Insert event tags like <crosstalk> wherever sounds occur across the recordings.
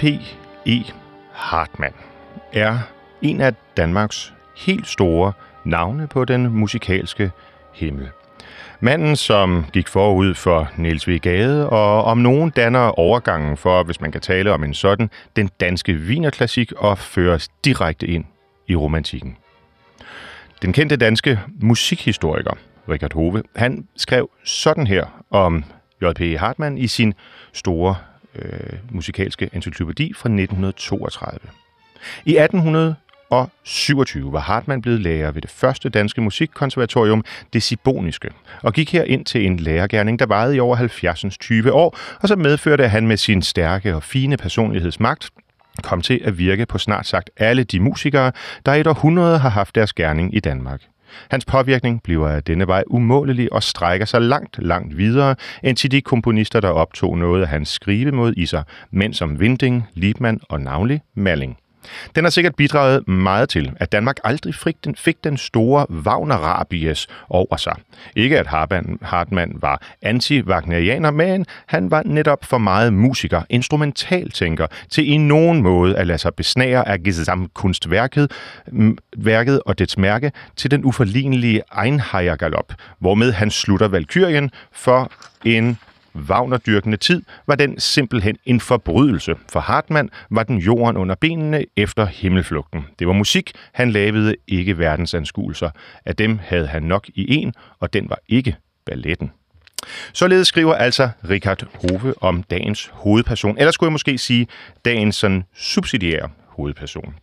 P.E. Hartmann er en af Danmarks helt store navne på den musikalske himmel. Manden, som gik forud for Niels V. Gade, og om nogen danner overgangen for, hvis man kan tale om en sådan, den danske vinerklassik og føres direkte ind i romantikken. Den kendte danske musikhistoriker, Richard Hove, han skrev sådan her om J.P. Hartmann i sin store øh, musikalske encyklopædi fra 1932. I 1827 var Hartmann blevet lærer ved det første danske musikkonservatorium, det Siboniske, og gik her ind til en lærergærning, der varede i over 70'ens 20 år, og så medførte at han med sin stærke og fine personlighedsmagt kom til at virke på snart sagt alle de musikere, der i et århundrede har haft deres gerning i Danmark. Hans påvirkning bliver af denne vej umålelig og strækker sig langt, langt videre end til de komponister, der optog noget af hans skrivemåde i sig, men som Vinding, Liebmann og navnlig Malling. Den har sikkert bidraget meget til, at Danmark aldrig fik den, fik den store Wagner-rabies over sig. Ikke at Hartmann var anti-Wagnerianer, men han var netop for meget musiker, instrumentaltænker, til i nogen måde at lade sig besnære af Gesamtkunstværket værket og dets mærke til den uforlignelige Einheiergalop, hvormed han slutter Valkyrien for en Wagner-dyrkende tid var den simpelthen en forbrydelse. For Hartmann var den jorden under benene efter himmelflugten. Det var musik, han lavede ikke verdensanskuelser. Af dem havde han nok i en, og den var ikke balletten. Således skriver altså Richard Hove om dagens hovedperson, eller skulle jeg måske sige dagens sådan subsidiære hovedperson.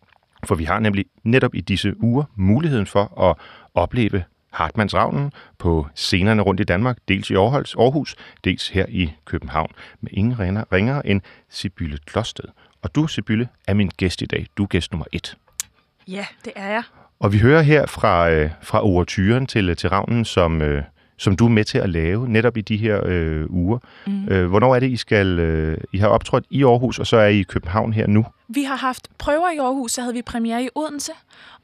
For vi har nemlig netop i disse uger muligheden for at opleve Hartmanns Ravnen på scenerne rundt i Danmark, dels i Aarhus, Aarhus dels her i København, med ingen ringer, ringer end Sibylle Klosted. Og du, Sibylle, er min gæst i dag. Du er gæst nummer et. Ja, det er jeg. Og vi hører her fra, øh, fra overturen til, til Ravnen, som, øh, som du er med til at lave netop i de her øh, uger. Mm. Øh, hvornår er det, I skal... Øh, I har optrådt i Aarhus, og så er I i København her nu? Vi har haft prøver i Aarhus, så havde vi premiere i Odense,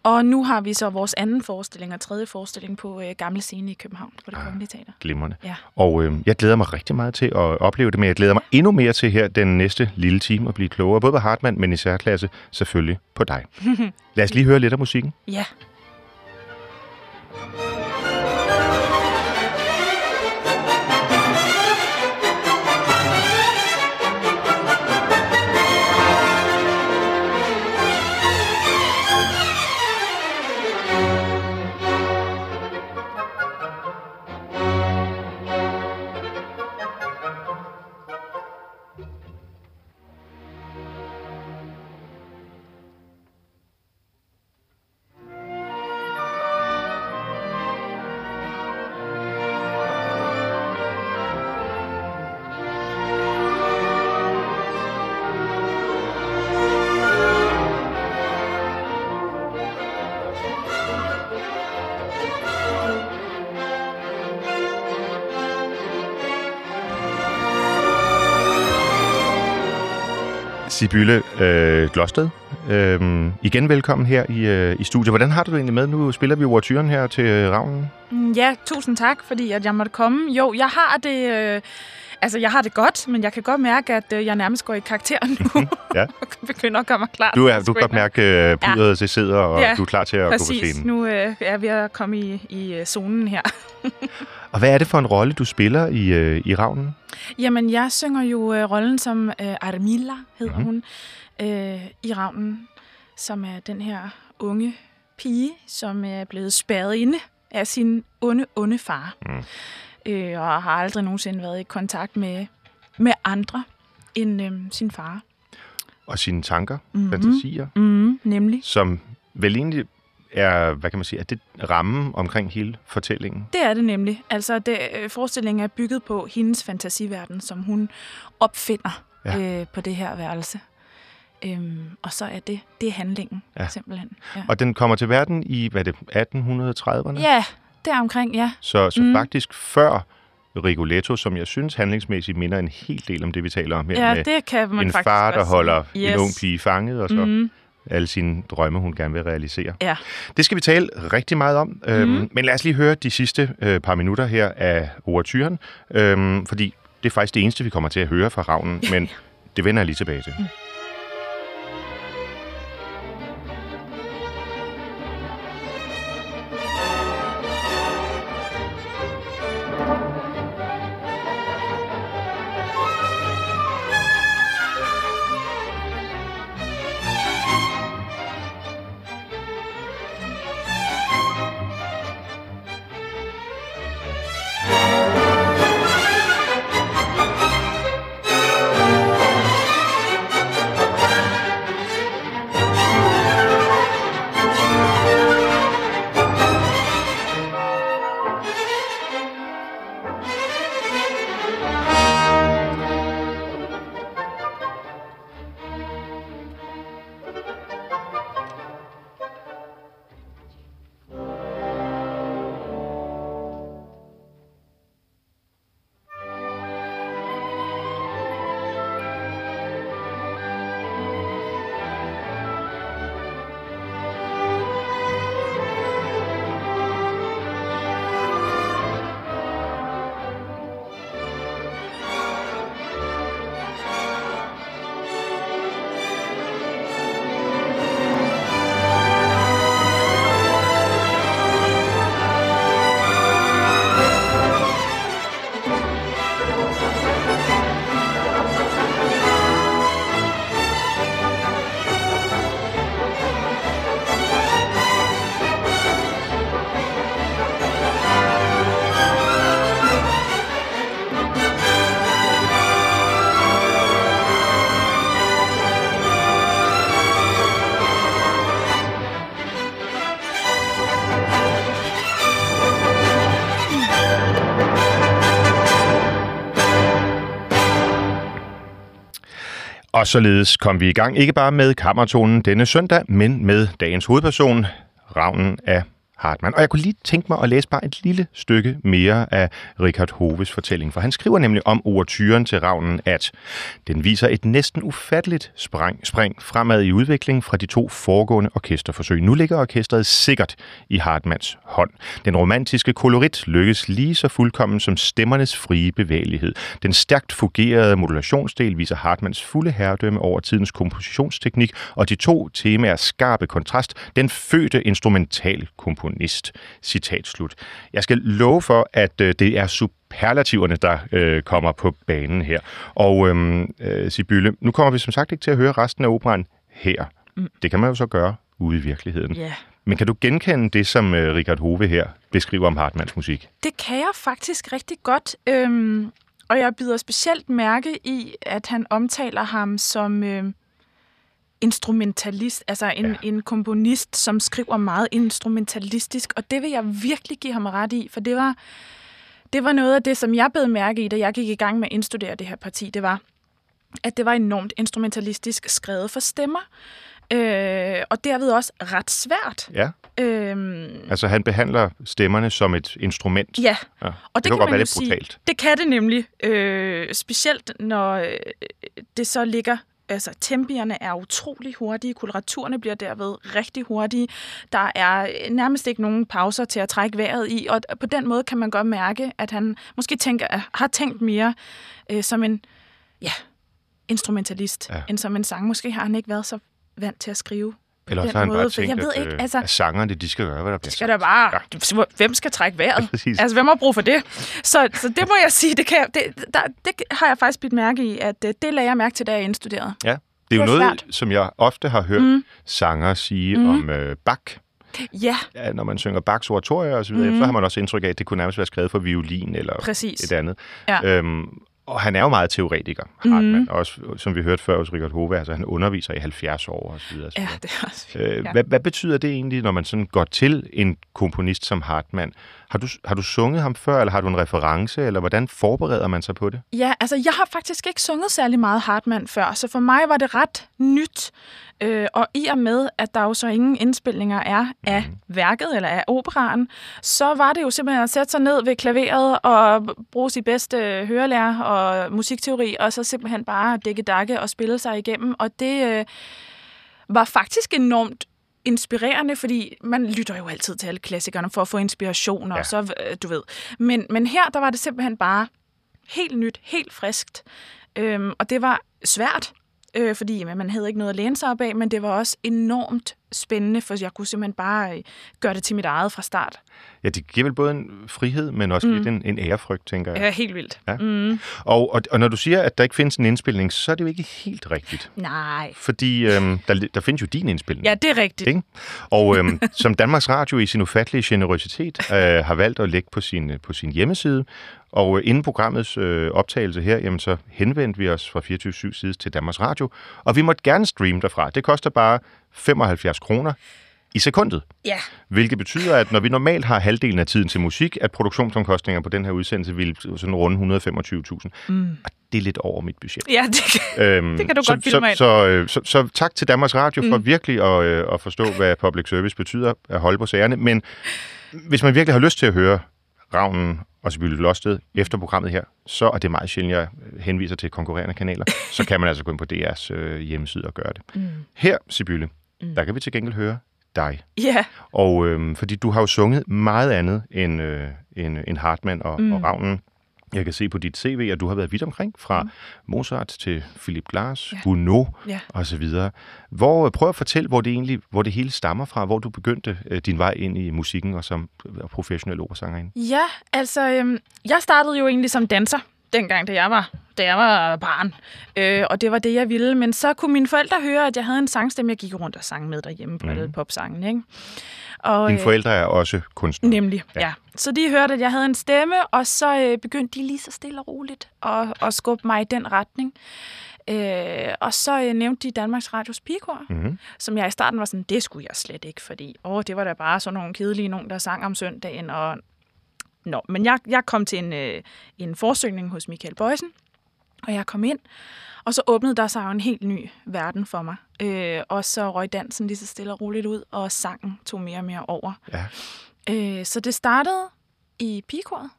og nu har vi så vores anden forestilling og tredje forestilling på øh, Gamle Scene i København på det ah, Kongelige Teater. Glimrende. Ja. Og øh, jeg glæder mig rigtig meget til at opleve det, men jeg glæder mig endnu mere til her den næste lille time at blive klogere, både på Hartmann, men i særklasse selvfølgelig på dig. <laughs> Lad os lige høre lidt af musikken. Ja. Sibylle øh, Glosted. Øh, igen velkommen her i, øh, i studiet. Hvordan har du det egentlig med? Nu spiller vi overturen her til øh, Ravnen. Mm, ja, tusind tak, fordi at jeg måtte komme. Jo, jeg har det... Øh, altså, jeg har det godt, men jeg kan godt mærke, at øh, jeg nærmest går i karakter nu. ja. <laughs> og begynder at komme klar. Du, er, du kan godt mærke, at øh, pudret ja. sidder, og ja, du er klar til at præcis. gå på scenen. nu øh, er vi at komme i, i øh, zonen her. <laughs> og hvad er det for en rolle, du spiller i, øh, i Ravnen? Jamen, jeg synger jo øh, rollen som øh, Armilla, hedder mm-hmm. hun, øh, i Ravnen, som er den her unge pige, som er blevet spærret inde af sin onde, onde far. Mm. Øh, og har aldrig nogensinde været i kontakt med, med andre end øh, sin far. Og sine tanker, mm-hmm. fantasier. Mm, nemlig. Som vel egentlig er, hvad kan man sige, er det ramme omkring hele fortællingen? Det er det nemlig. Altså, det, øh, forestillingen er bygget på hendes fantasiverden, som hun opfinder ja. øh, på det her værelse. Øhm, og så er det, det er handlingen, ja. simpelthen. Ja. Og den kommer til verden i, hvad det, 1830'erne? Ja, der omkring, ja. Så, så mm. faktisk før Rigoletto, som jeg synes handlingsmæssigt minder en hel del om det, vi taler om her. Ja, med det kan man en faktisk far, der holder yes. en ung pige fanget, og så mm. alle sine drømme, hun gerne vil realisere. Ja. Det skal vi tale rigtig meget om. Mm. Øhm, men lad os lige høre de sidste øh, par minutter her af overturen, øhm, fordi det er faktisk det eneste, vi kommer til at høre fra Ravnen. <laughs> Men Det vender jeg lige tilbage til. Mm. Og således kom vi i gang ikke bare med kammertonen denne søndag, men med dagens hovedperson, Ravnen af Hartmann. Og jeg kunne lige tænke mig at læse bare et lille stykke mere af Richard Hoves fortælling, for han skriver nemlig om overturen til Ravnen, at den viser et næsten ufatteligt spring, spring fremad i udvikling fra de to foregående orkesterforsøg. Nu ligger orkestret sikkert i Hartmanns hånd. Den romantiske kolorit lykkes lige så fuldkommen som stemmernes frie bevægelighed. Den stærkt fungerede modulationsdel viser Hartmanns fulde herredømme over tidens kompositionsteknik, og de to temaer skarpe kontrast, den fødte instrumental komponist komponist. Citat slut. Jeg skal love for, at øh, det er superlativerne, der øh, kommer på banen her. Og øhm, øh, Sibylle, nu kommer vi som sagt ikke til at høre resten af operan her. Mm. Det kan man jo så gøre ude i virkeligheden. Ja. Men kan du genkende det, som øh, Richard Hove her beskriver om Hartmanns musik? Det kan jeg faktisk rigtig godt. Øhm, og jeg bider specielt mærke i, at han omtaler ham som... Øh, instrumentalist, altså en, ja. en komponist, som skriver meget instrumentalistisk, og det vil jeg virkelig give ham ret i, for det var, det var noget af det, som jeg bed mærke i, da jeg gik i gang med at indstudere det her parti, det var, at det var enormt instrumentalistisk skrevet for stemmer, øh, og derved også ret svært. Ja. Øhm, altså han behandler stemmerne som et instrument. Ja, ja. og det, det kan, kan man jo sige, det kan det nemlig, øh, specielt når øh, det så ligger altså tempierne er utrolig hurtige, koloraturerne bliver derved rigtig hurtige. Der er nærmest ikke nogen pauser til at trække vejret i, og på den måde kan man godt mærke, at han måske tænker, har tænkt mere øh, som en ja, instrumentalist, ja. end som en sang. Måske har han ikke været så vant til at skrive eller også har han måde, bare tænkt, jeg ved at, ikke, øh, altså, at sangerne, de skal gøre, hvad der bliver skal der bare, ja. Hvem skal trække vejret? <laughs> Ja, altså, hvem har brug for det? Så, så det må jeg sige, det, kan, det, der, det har jeg faktisk bidt mærke i, at det, det lagde jeg mærke til, da jeg indstuderede. Ja, det er jo noget, svært. som jeg ofte har hørt mm. sanger sige mm. om øh, Bach. Ja. ja. Når man synger Bachs oratorier og så videre, mm. så har man også indtryk af, at det kunne nærmest være skrevet for violin eller Præcis. et andet. Ja. Øhm, og han er jo meget teoretiker, Hartmann. Mm. Også, som vi hørte før hos Richard Hove, altså han underviser i 70 år og så videre. Ja, det er også øh, ja. hvad, hvad betyder det egentlig, når man sådan går til en komponist som Hartmann? Har du, har du sunget ham før, eller har du en reference, eller hvordan forbereder man sig på det? Ja, altså jeg har faktisk ikke sunget særlig meget Hartmann før, så for mig var det ret nyt. Øh, og i og med, at der jo så ingen indspilninger er af mm. værket eller af operaen, så var det jo simpelthen at sætte sig ned ved klaveret og bruge sit bedste hørelærer og musikteori, og så simpelthen bare dække dakke og spille sig igennem. Og det øh, var faktisk enormt inspirerende, fordi man lytter jo altid til alle klassikerne for at få inspiration, og ja. så, øh, du ved. Men, men her, der var det simpelthen bare helt nyt, helt friskt. Øhm, og det var svært, øh, fordi man havde ikke noget at læne sig op af, men det var også enormt spændende, for jeg kunne simpelthen bare øh, gøre det til mit eget fra start. Ja, det giver vel både en frihed, men også mm. lidt en, en ærefrygt, tænker jeg. Ja, helt vildt. Ja. Mm. Og, og, og når du siger, at der ikke findes en indspilning, så er det jo ikke helt rigtigt. Nej. Fordi øhm, der, der findes jo din indspilning. Ja, det er rigtigt. Ikke? Og øhm, <laughs> som Danmarks Radio i sin ufattelige generøsitet øh, har valgt at lægge på sin, på sin hjemmeside, og øh, inden programmets øh, optagelse her, jamen, så henvendte vi os fra 24 side til Danmarks Radio, og vi måtte gerne streame derfra. Det koster bare 75 kroner i sekundet. Ja. Hvilket betyder, at når vi normalt har halvdelen af tiden til musik, at produktionsomkostninger på den her udsendelse vil sådan runde 125.000. Mm. Og det er lidt over mit budget. Ja, det kan, øhm, det kan du så, godt filme så, så, øh, så, så, så tak til Danmarks Radio mm. for virkelig at, øh, at forstå, hvad public service betyder at holde på sagerne. Men hvis man virkelig har lyst til at høre Ravnen og Sibylle Losted efter programmet her, så er det meget sjældent, jeg henviser til konkurrerende kanaler, så kan man altså gå ind på DR's øh, hjemmeside og gøre det. Mm. Her, Sibylle, mm. der kan vi til gengæld høre dig. Ja. Yeah. Og øh, fordi du har jo sunget meget andet end, øh, end, end Hartmann og, mm. og Ravnen. Jeg kan se på dit CV, at du har været vidt omkring, fra mm. Mozart til Philip Glass, ja. Gounod ja. og så videre. Hvor, prøv at fortælle, hvor det egentlig, hvor det hele stammer fra, hvor du begyndte øh, din vej ind i musikken og som professionel operasangerinde. Ja, altså, øh, jeg startede jo egentlig som danser dengang, da jeg var, da jeg var barn. Øh, og det var det, jeg ville. Men så kunne mine forældre høre, at jeg havde en sangstemme, jeg gik rundt og sang med derhjemme på mm. popsangen. Ikke? Og, Dine forældre er også kunstnere. Nemlig, ja. ja. Så de hørte, at jeg havde en stemme, og så øh, begyndte de lige så stille og roligt at, at skubbe mig i den retning. Øh, og så øh, nævnte de Danmarks Radios pigekor, mm-hmm. som jeg i starten var sådan, det skulle jeg slet ikke, fordi åh, det var da bare sådan nogle kedelige nogen, der sang om søndagen, og Nå, men jeg, jeg kom til en, øh, en forsøgning hos Michael Bøjsen, og jeg kom ind, og så åbnede der sig jo en helt ny verden for mig. Øh, og så røg dansen lige så stille og roligt ud, og sangen tog mere og mere over. Ja. Øh, så det startede i pigekoret,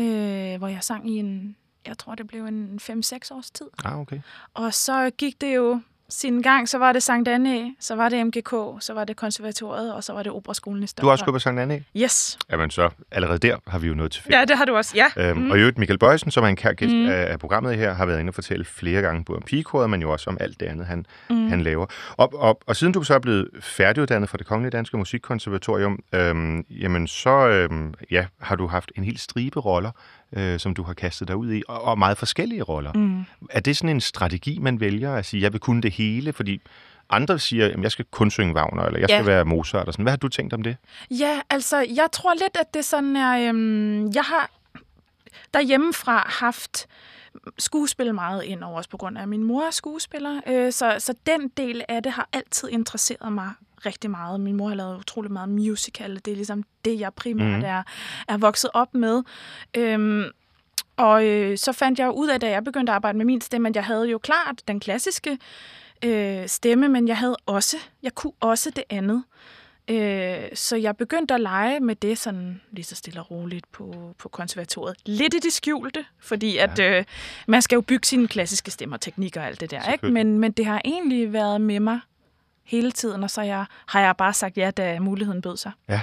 øh, hvor jeg sang i en, jeg tror det blev en 5-6 års tid. Ah, okay. Og så gik det jo sin gang, så var det Sankt Anne, så var det MGK, så var det konservatoriet, og så var det Operaskolen i Stockholm. Du har også gået på Sankt Anne? Yes. Jamen så, allerede der har vi jo noget til fedt. Ja, det har du også, ja. Øhm, mm. Og i øvrigt, Michael Bøjsen, som er en kær gæst mm. af, programmet her, har været inde og fortælle flere gange både om pigekoret, men jo også om alt det andet, han, mm. han laver. Og, og, og siden du så er blevet færdiguddannet fra det Kongelige Danske Musikkonservatorium, øhm, jamen så øhm, ja, har du haft en helt stribe roller øh, som du har kastet dig ud i, og, og meget forskellige roller. Mm. Er det sådan en strategi, man vælger at sige, jeg vil kunne det hele, fordi andre siger, at jeg skal kun synge Wagner, eller jeg ja. skal være Mozart. Og sådan. Hvad har du tænkt om det? Ja, altså, jeg tror lidt, at det sådan er... Øhm, jeg har derhjemmefra haft skuespil meget ind over os på grund af, at min mor er skuespiller. Øh, så, så den del af det har altid interesseret mig rigtig meget. Min mor har lavet utrolig meget musical. Det er ligesom det, jeg primært mm. er, er vokset op med. Øhm, og øh, så fandt jeg ud af, da jeg begyndte at arbejde med min stemme, at jeg havde jo klart den klassiske øh, stemme, men jeg havde også, jeg kunne også det andet. Øh, så jeg begyndte at lege med det sådan lige så stille og roligt på, på konservatoriet. Lidt i det skjulte, fordi ja. at øh, man skal jo bygge sine klassiske stemmer, teknikker og alt det der. Ikke? Men, men det har egentlig været med mig hele tiden, og så jeg, har jeg bare sagt ja, da muligheden bød sig. Ja,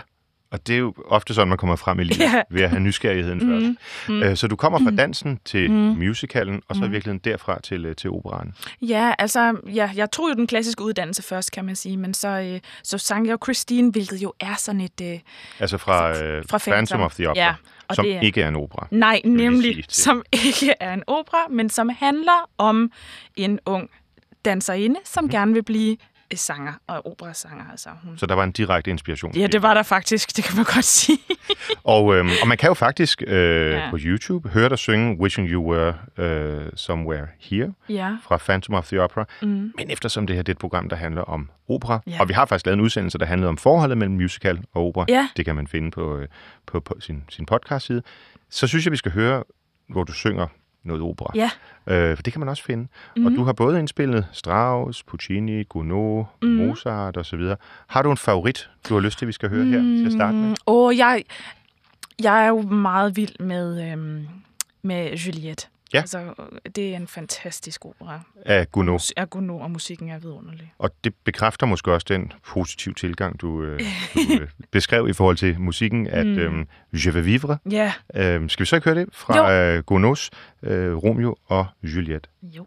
og det er jo ofte sådan, man kommer frem i livet, ja. ved at have nysgerrigheden mm, først. Mm, så du kommer fra mm. dansen til mm, musicalen, og så mm. virkelig derfra til, øh, til operaen. Ja, altså, ja, jeg tog jo den klassiske uddannelse først, kan man sige, men så, øh, så sang jeg jo Christine, hvilket jo er sådan et... Øh, altså fra, altså, øh, fra Phantom. Phantom of the Opera, ja, og som det er, ikke er en opera. Nej, nemlig, sige, som <laughs> ikke er en opera, men som handler om en ung danserinde, som mm. gerne vil blive sanger og operasanger. Altså, hun... Så der var en direkte inspiration? Ja, det var der faktisk, det kan man godt sige. <laughs> og, øhm, og man kan jo faktisk øh, ja. på YouTube høre dig synge Wishing You Were uh, Somewhere Here ja. fra Phantom of the Opera. Mm. Men eftersom det her det er et program, der handler om opera, ja. og vi har faktisk lavet en udsendelse, der handler om forholdet mellem musical og opera, ja. det kan man finde på, øh, på, på sin, sin podcast-side, så synes jeg, vi skal høre, hvor du synger noget opera. Ja. Øh, for det kan man også finde. Mm. Og mhm. du har både indspillet Strauss, Puccini, Gounod, mm. Mozart osv. Har du en favorit, du har lyst til, vi skal høre mm. her til at starte med? Åh, jeg, jeg er jo meget vild med, øhm, med Juliette. Ja. Altså, det er en fantastisk opera. Af Gounod. Af Gounod, og musikken er vidunderlig. Og det bekræfter måske også den positive tilgang, du, øh, <laughs> du øh, beskrev i forhold til musikken, at mm. øh, Je vais vivre. Ja. Øh, skal vi så ikke høre det fra øh, Gounods øh, Romeo og Juliette? Jo.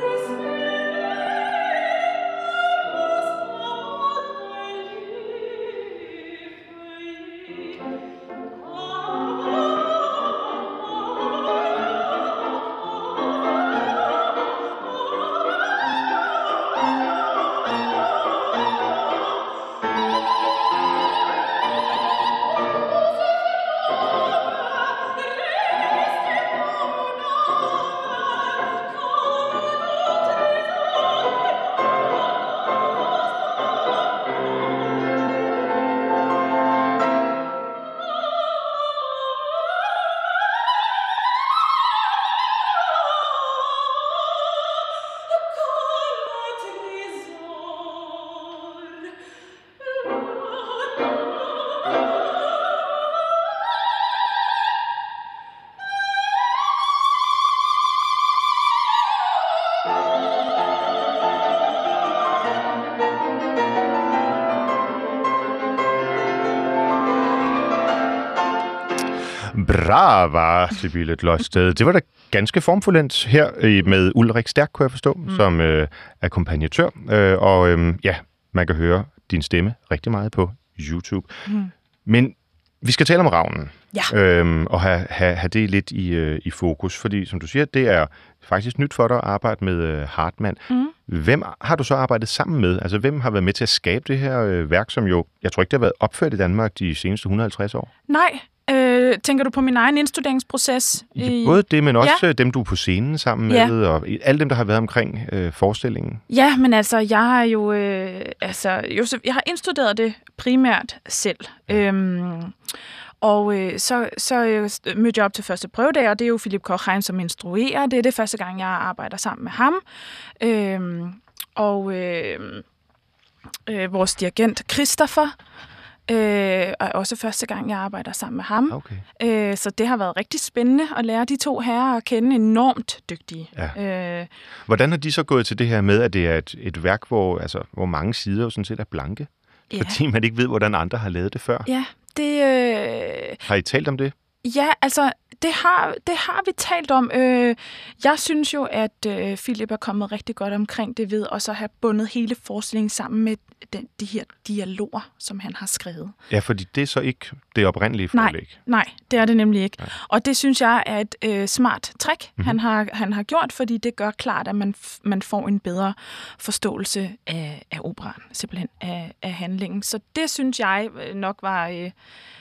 Christmas. Brava, Sibylle Gløsted. Det var da ganske formfuldendt her med Ulrik Stærk, kunne jeg forstå, mm. som øh, akkompagnatør. Øh, og øh, ja, man kan høre din stemme rigtig meget på YouTube. Mm. Men vi skal tale om ravnen. Ja. Øhm, og have, have, have det lidt i, øh, i fokus, fordi som du siger, det er faktisk nyt for dig at arbejde med øh, Hartmann. Mm. Hvem har du så arbejdet sammen med? Altså, hvem har været med til at skabe det her øh, værk, som jo, jeg tror ikke, det har været opført i Danmark de seneste 150 år? Nej, Øh, tænker du på min egen indstuderingsproces? I... Både det, men også ja. dem, du er på scenen sammen med, ja. og alle dem, der har været omkring øh, forestillingen. Ja, men altså, jeg har jo, øh, altså, Josef, jeg har indstuderet det primært selv. Ja. Øhm, og øh, så, så øh, mødte jeg op til første prøvedag, og det er jo Philip Kochheim, som instruerer. Det er det første gang, jeg arbejder sammen med ham. Øhm, og... Øh, øh, vores dirigent Christopher. Øh, og også første gang, jeg arbejder sammen med ham. Okay. Øh, så det har været rigtig spændende at lære de to herrer at kende enormt dygtige. Ja. Øh, Hvordan har de så gået til det her med, at det er et, et værk, hvor, altså, hvor mange sider jo sådan set er blanke? ja. Fordi man ikke ved, hvordan andre har lavet det før. ja, det... Øh, Har I talt om det? Ja, altså, det har, det har vi talt om. Øh, jeg synes jo, at øh, Philip er kommet rigtig godt omkring det ved også at have bundet hele forestillingen sammen med den, de her dialoger, som han har skrevet. Ja, fordi det er så ikke det oprindelige Nej. forlæg. Nej, det er det nemlig ikke. Nej. Og det synes jeg er et øh, smart trick, mm-hmm. han, har, han har gjort, fordi det gør klart, at man, man får en bedre forståelse af, af operan, simpelthen af, af handlingen. Så det synes jeg øh, nok var øh,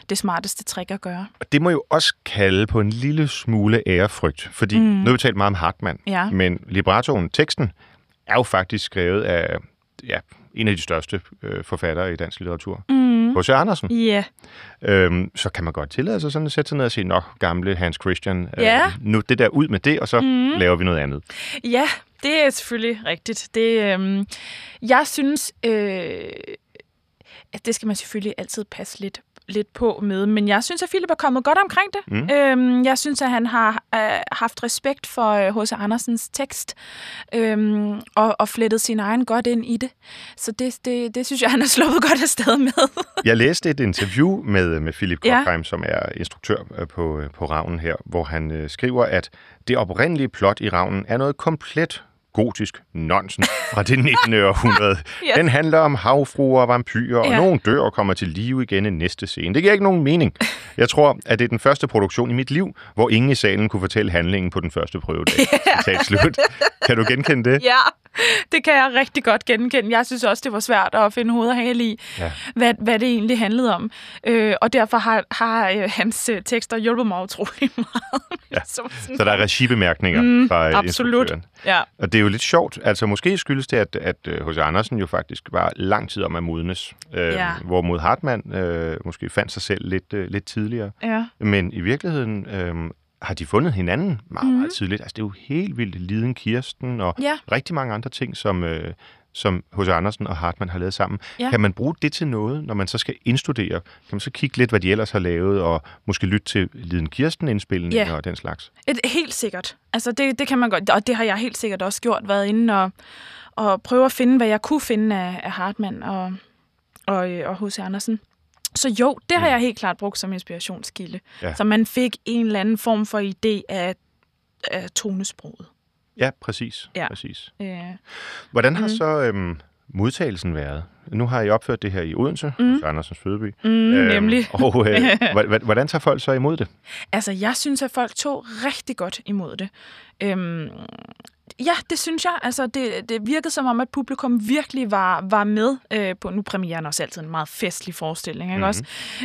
det smarteste trick at gøre. Og det må jo også kalde på en lille smule ærefrygt, fordi mm. nu har vi talt meget om Hartmann, Ja. men librettoen, teksten, er jo faktisk skrevet af ja, en af de største øh, forfattere i dansk litteratur, Mm. H.C. Andersen. Ja, Øhm, så kan man godt tillade sig sådan at sætte sig ned og sige, nok gamle Hans Christian, øh, nu det der ud med det, og så mm. laver vi noget andet. Ja, det er selvfølgelig rigtigt. Det, øhm, jeg synes, øh, at det skal man selvfølgelig altid passe lidt lidt på med, men jeg synes, at Philip er kommet godt omkring det. Mm. Øhm, jeg synes, at han har øh, haft respekt for H.C. Andersens tekst øhm, og, og flettet sin egen godt ind i det. Så det, det, det synes jeg, han er sluppet godt afsted med. <laughs> Jeg læste et interview med, med Philip Ja. Kochheim, som er instruktør øh, på, øh, på Ravnen her, hvor han øh, skriver, at det oprindelige plot i Ravnen er noget komplet gotisk nonsens fra det 19. <laughs> århundrede. Ja. Den handler om havfruer og vampyrer, og Ja. nogen dør og kommer til live igen i næste scene. Det giver ikke nogen mening. Jeg tror, at det er den første produktion i mit liv, hvor ingen i salen kunne fortælle handlingen på den første prøvedag. Citat slut. Kan du genkende det? ja, det kan jeg rigtig godt genkende. Jeg synes også, det var svært at finde hoved og hale i, Ja. hvad, hvad det egentlig handlede om. Øh, og derfor har, har øh, hans øh, tekster hjulpet mig utrolig <laughs> meget. Ja. Som sådan- Så der er regibemærkninger Mm, fra øh, absolut. Ja. Og det er jo lidt sjovt. Altså måske skyldes det, at, at øh, H.C. Andersen jo faktisk var lang tid om at modnes. Øh, Ja. Hvorimod Hartmann øh, måske fandt sig selv lidt, øh, lidt tidligere. ja. Men i virkeligheden øh, har de fundet hinanden meget, mm. Mhm. meget tidligt. Altså det er jo helt vildt. Liden Kirsten og Ja. rigtig mange andre ting, som... Øh, som H.C. Andersen og Hartmann har lavet sammen. Ja. Kan man bruge det til noget, når man så skal indstudere? Kan man så kigge lidt, hvad de ellers har lavet, og måske lytte til Liden Kirsten-indspilninger Ja. og den slags? Et, helt sikkert. Altså, det, det kan man godt, og det har jeg helt sikkert også gjort, været inde og, og prøve at finde, hvad jeg kunne finde af, af Hartmann og, og, øh, og H.C. Andersen. Så jo, det har Mm. jeg helt klart brugt som inspirationskilde. Ja. Så man fik en eller anden form for idé af, af tonesproget. Ja, præcis. Ja. præcis. Øh, Hvordan har Mm. så øhm, modtagelsen været? Nu har I opført det her i Odense, mm. hos Andersens Fødeby. mm, nemlig. Og øh, <laughs> hvordan tager folk så imod det? Altså, jeg synes, at folk tog rigtig godt imod det. Øhm, ja, det synes jeg. Altså, det, det virkede som om, at publikum virkelig var, var med øh, på... Nu er premieren også altid en meget festlig forestilling, ikke Mhm. også?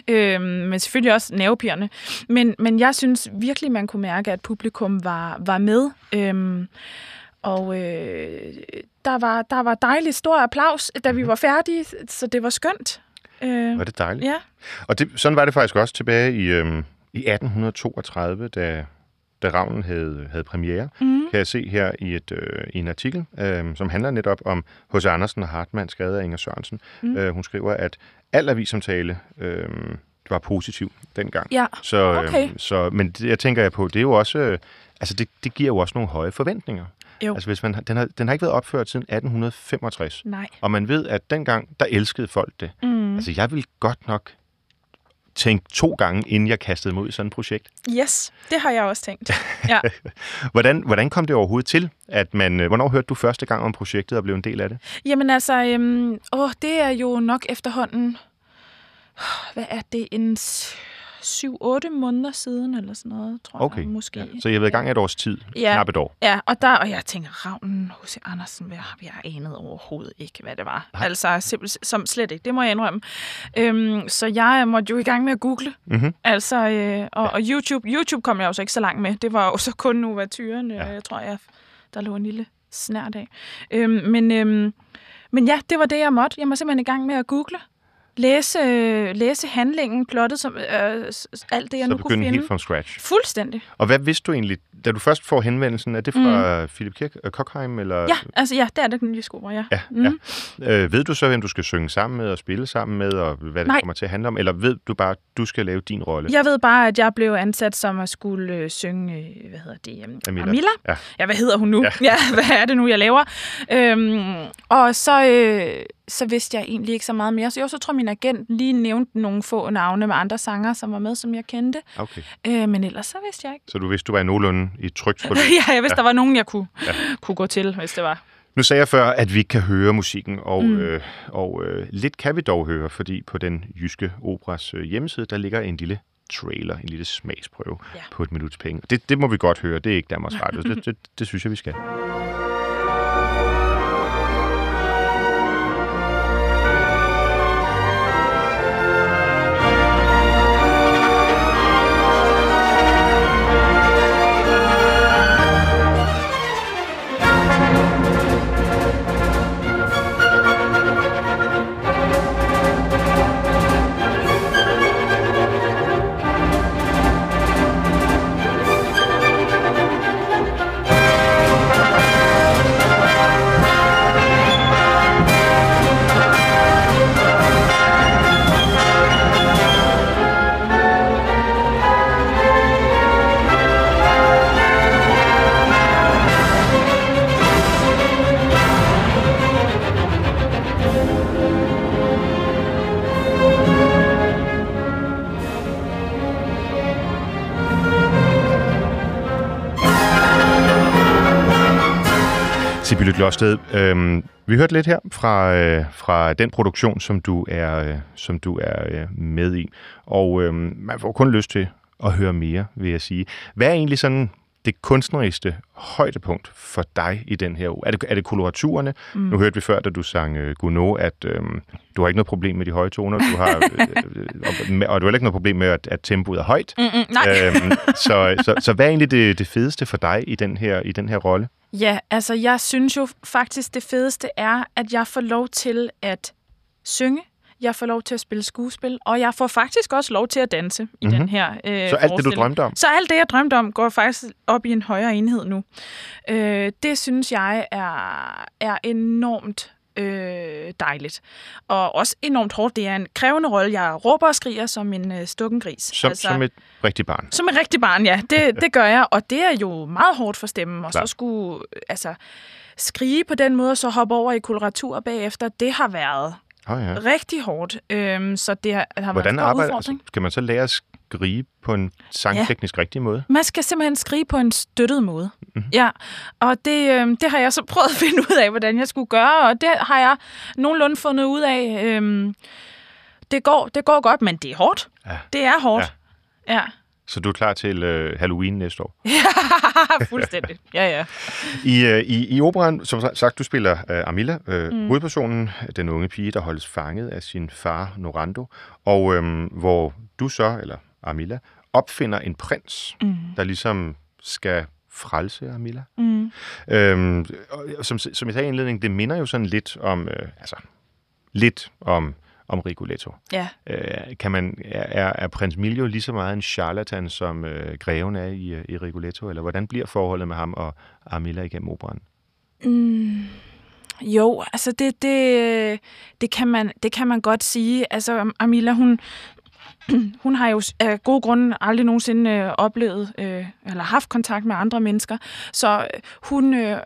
Øhm, men selvfølgelig også nervepirrende. Men, men jeg synes virkelig, man kunne mærke, at publikum var, var med. Øhm, og øh, der, var, der var dejlig stor applaus, da vi var færdige, så det var skønt. Øh, Var det dejligt? ja. Og det, sådan var det faktisk også tilbage i, øhm, i 1832, da, da Ravnen havde, havde premiere. Mm. Kan jeg se her i, et, øh, i en artikel, øh, som handler netop om H.C. Andersen og Hartmann, skrevet af Inger Sørensen. Mm. Øh, hun skriver, at al avisomtale øh, var positiv dengang. Ja, Så, øh, Okay. så, men det, jeg tænker jeg på, det er jo også, øh, altså det, det giver jo også nogle høje forventninger. Jo. Altså hvis man, den, har, den har ikke været opført siden 1865, nej. og man ved, at dengang, der elskede folk det. Mm. Altså jeg vil godt nok tænke to gange, inden jeg kastede mig ud i sådan et projekt. Yes, det har jeg også tænkt. Ja. <laughs> Hvordan, hvordan kom det overhovedet til, at man, øh, hvornår hørte du første gang om projektet og blev en del af det? Jamen altså, øhm, åh, det er jo nok efterhånden, hvad er det, en 7-8 måneder siden, eller sådan noget, tror Okay, jeg, måske. Ja. Så jeg været i gang et års tid, Ja. knap et år. Ja, og, der, og jeg tænker, Ravnen H.C. Andersen, hvad har jeg anet overhovedet ikke, hvad det var. Nej. Altså, simpelthen, som slet ikke, det må jeg indrømme. Øhm, så jeg måtte jo i gang med at google. Mm-hmm. Altså, øh, og, og YouTube, YouTube kom jeg jo så ikke så langt med. Det var jo så kun Novatyren, Ja. ja. jeg tror, jeg, der lå en lille snært af. Øhm, men, øhm, men ja, det var det, jeg måtte. Jeg må simpelthen i gang med at google. Læse, læse handlingen, plottet, som, øh, alt det, jeg Så nu kunne finde. helt fra scratch. Fuldstændig. Og hvad vidste du egentlig, da du først får henvendelsen? Er det fra mm. Philip Kirk, uh, Kochheim? Eller? Ja, altså ja, det er det den nye skole, ja. Ja, mm. ja. Øh, ved du så, hvem du skal synge sammen med og spille sammen med, og hvad det Nej. kommer til at handle om? Eller ved du bare, at du skal lave din rolle? Jeg ved bare, at jeg blev ansat som at skulle øh, synge, øh, hvad hedder det, um, Amila. Amila. Ja. ja, hvad hedder hun nu? Ja. Ja. <laughs> ja, hvad er det nu, jeg laver? Øhm, og så, øh, så vidste jeg egentlig ikke så meget mere. Så jo, så tror jeg, min agent lige nævnte nogle få navne med andre sanger, som var med, som jeg kendte. Okay. Øh, men ellers så vidste jeg ikke. Så du vidste, du var i nogenlunde i trygt forløb. <laughs> ja, jeg vidste, ja. der var nogen, jeg kunne, ja. kunne gå til, hvis det var. Nu sagde jeg før, at vi ikke kan høre musikken, og, mm. øh, og øh, lidt kan vi dog høre, fordi på den jyske operas øh, hjemmeside, der ligger en lille trailer, en lille smagsprøve Ja. på et minuts penge. Det, det må vi godt høre, det er ikke Danmarks Radio, det, det, det synes jeg, vi skal. Sibylle Glosted, øhm, vi hørte lidt her fra, øh, fra den produktion, som du er, øh, som du er øh, med i. Og øhm, man får kun lyst til at høre mere, vil jeg sige. Hvad er egentlig sådan det kunstneriske højdepunkt for dig i den her uge? Er det, er det koloraturerne? Mm. Nu hørte vi før, da du sang øh, Gounod, at øhm, du har ikke noget problem med de høje toner, du har, <laughs> øh, øh, og, og du har ikke noget problem med, at, at tempoet er højt. Mm-mm, nej. Øhm, <laughs> så, så, så hvad er egentlig det, det fedeste for dig i den her, i den her rolle? Ja, altså jeg synes jo faktisk, det fedeste er, at jeg får lov til at synge, jeg får lov til at spille skuespil, og jeg får faktisk også lov til at danse mm-hmm. i den her øh, Mhm. Så alt det, du drømte om? Så alt det, jeg drømte om, går faktisk op i en højere enhed nu. Øh, det synes jeg er, er enormt øh, dejligt. Og også enormt hårdt. Det er en krævende rolle. Jeg råber og skriger som en øh, stukken gris. Som, altså, som et rigtigt barn. Som et rigtig barn, ja. Det, <laughs> det gør jeg, og det er jo meget hårdt for stemmen. Og Klart. så skulle altså, skrige på den måde, og så hoppe over i koloratur bagefter, det har været Oh, ja. rigtig hårdt. Øhm, så det har, har været Hvordan en stor arbejder altså, Skal man så lære at skrige på en sangteknisk ja. rigtig måde? Man skal simpelthen skrige på en støttet måde. Mhm. Mm-hmm. Ja, og det, øh, det har jeg så <laughs> prøvet at finde ud af, hvordan jeg skulle gøre, og det har jeg nogenlunde fundet ud af. Øh, det, går, det går godt, men det er hårdt. Ja. Det er hårdt. Ja. ja. Så du er klar til øh, Halloween næste år? <laughs> Fuldstændig. Ja, ja. I, øh, i, I operan, som sagt, du spiller øh, Amila, øh, mm. hovedpersonen, den unge pige, der holdes fanget af sin far Norando, og øh, hvor du så, eller Amila, opfinder en prins, mm. der ligesom skal frelse Amila. Mm. Øhm, og som, som jeg sagde i indledningen, det minder jo sådan lidt om, øh, altså, lidt om, om Rigoletto. Ja. Øh, kan man, er, er prins Miljo lige så meget en charlatan, som øh, greven er i, øh, i Rigoletto, eller hvordan bliver forholdet med ham og Amila igennem operan? Mm. Jo, altså det, det, det, kan man, det kan man godt sige. Altså Amila, hun, <clears throat> hun har jo af gode grunde aldrig nogensinde øh, oplevet øh, eller haft kontakt med andre mennesker. Så øh, hun, øh,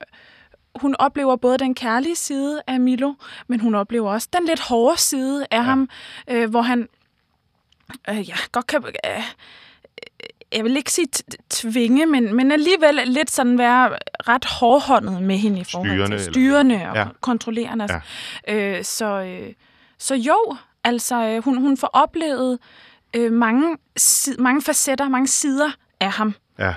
hun oplever både den kærlige side af Milo, men hun oplever også den lidt hårde side af ja. ham, øh, hvor han øh, ja, godt kan... Øh, jeg vil ikke sige tvinge, men, men alligevel lidt sådan være ret hårdhåndet med hende i forhold Styrende, til eller- styrende og Ja. kontrollerende. Ja. Øh, så, øh, så jo, altså øh, hun, hun får oplevet øh, mange, mange facetter, mange sider af ham, Ja,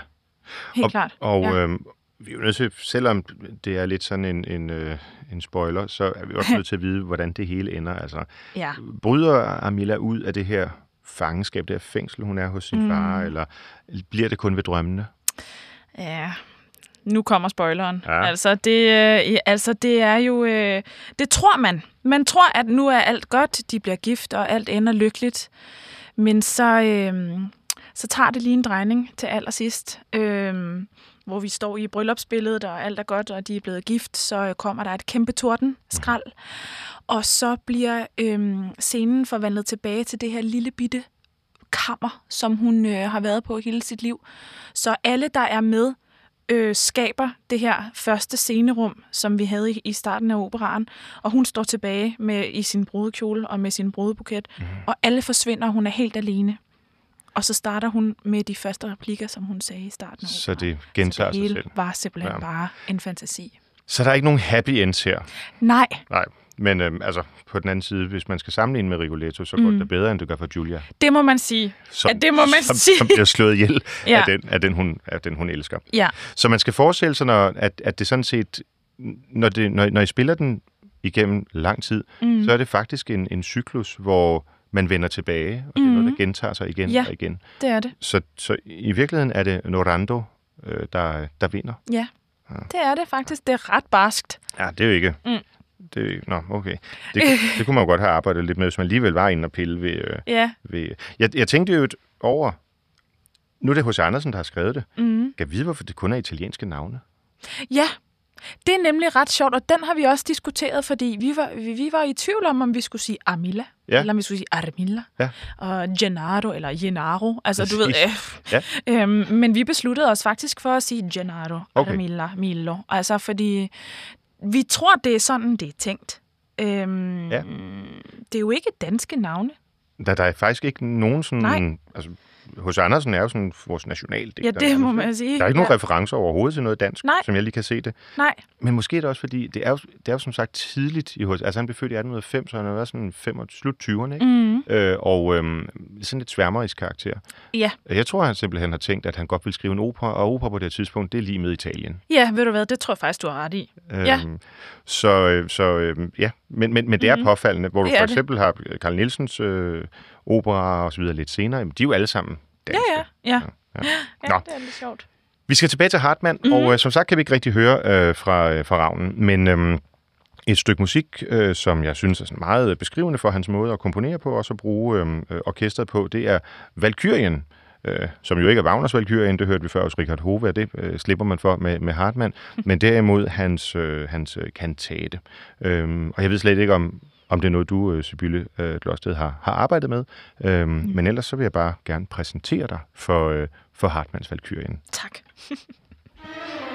helt og, klart. og ja. øh, vi er jo nødt til, selvom det er lidt sådan en, en, øh, en spoiler, så er vi også <laughs> nødt til at vide, hvordan det hele ender. Altså, ja. bryder Amila ud af det her fangenskab, det her fængsel, hun er hos sin mm. far, eller bliver det kun ved drømmene? Ja, nu kommer spoileren. Ja. Altså, det, øh, altså, det er jo... Øh, det tror man. Man tror, at nu er alt godt, de bliver gift, og alt ender lykkeligt. Men så, øh, så tager det lige en drejning til allersidst, øh, hvor vi står i bryllupsbilledet, og alt er godt, og de er blevet gift, så øh, kommer der et kæmpe torden, skrald. Og så bliver øh, scenen forvandlet tilbage til det her lille bitte kammer, som hun øh, har været på hele sit liv. Så alle, der er med, øh, skaber det her første scenerum, som vi havde i, i starten af operaen. Og hun står tilbage med i sin brudekjole og med sin brudebuket. Mm. Og alle forsvinder, og hun er helt alene. Og så starter hun med de første replikker, som hun sagde i starten af Så operaen. det gentager det sig hele selv. var simpelthen ja. bare en fantasi. Så der er ikke nogen happy ends her. Nej, Nej. Men øhm, altså, på den anden side, hvis man skal sammenligne med Rigoletto, så går Mm. det bedre, end det gør for Julia. det må man sige. Som, Ja, det må man som, sige. Som bliver slået ihjel <laughs> Ja. af, den, af, den, hun, af den, hun elsker. Ja, Så man skal forestille sig, når, at, at det sådan set, når, det, når, når I spiller den igennem lang tid, mm. så er det faktisk en, en cyklus, hvor man vender tilbage, og det er noget, der gentager sig igen Mm. Ja. og igen. det er det. Så, så i virkeligheden er det Norando, øh, der, der vinder. Ja, det er det faktisk. Det er ret barskt. Ja, det er jo ikke... Mm. Det, nå, okay. Det, det kunne man jo godt have arbejdet lidt med, hvis man alligevel var inde og pille ved... Øh, Ja. ved jeg, jeg tænkte jo over... Nu er det H.C. Andersen, der har skrevet det. Mm. Kan vide, hvorfor det kun er italienske navne? Ja, det er nemlig ret sjovt, og den har vi også diskuteret, fordi vi var, vi, vi var i tvivl om, om vi skulle sige Armilla, Ja. eller om vi skulle sige Armilla, Ja. og Gennaro, eller Gennaro, altså du ved, øh, Ja. øhm, men vi besluttede os faktisk for at sige Gennaro, Okay. Armilla, Milo, altså fordi vi tror, det er sådan, det er tænkt. Øhm, Ja. Det er jo ikke danske navne. Der, der er faktisk ikke nogen sådan... Nej. Altså, H.C. Andersen er jo sådan vores nationaldigter. Ja, det må man sige. Der er ikke nogen ja. referencer overhovedet til noget dansk, Nej. som jeg lige kan se det. Nej, Men måske er det også fordi, det er jo, det er jo som sagt tidligt i H.C. Altså han blev født i 1805, så han har været sådan 5, slut 20'erne, ikke? mm, Øh, og øhm, sådan lidt sværmerisk karakter. ja. Jeg tror, han simpelthen har tænkt, at han godt vil skrive en opera, og opera på det tidspunkt, det er lige med Italien. ja, ved du hvad, det tror jeg faktisk, du har ret i. Ja. Øhm, så, øh, så øh, ja, men, men, men det er Mhm. påfaldende, hvor du Det for det. eksempel har Carl Nielsens øh, opera og så videre lidt senere, jamen, de er jo alle sammen Ja, danske. ja, ja. Ja. Ja, Nå. det er lidt sjovt. Vi skal tilbage til Hartmann, Mhm. mm-hmm. og øh, som sagt kan vi ikke rigtig høre øh, fra, øh, fra Ravnen, men øh, et stykke musik, øh, som jeg synes er sådan meget beskrivende for hans måde at komponere på, og også at bruge øh, øh, orkestret på, det er Valkyrien, øh, som jo ikke er Wagners Valkyrien, det hørte vi før hos Richard Hove, og det øh, slipper man for med, med Hartmann, men derimod hans, øh, hans øh, kantate. Øh, og jeg ved slet ikke, om, om det er noget, du, øh, Sibylle øh, Glosted, har, har arbejdet med, øh, mm. men ellers så vil jeg bare gerne præsentere dig for, øh, for Hartmanns Valkyrien. Tak. <laughs>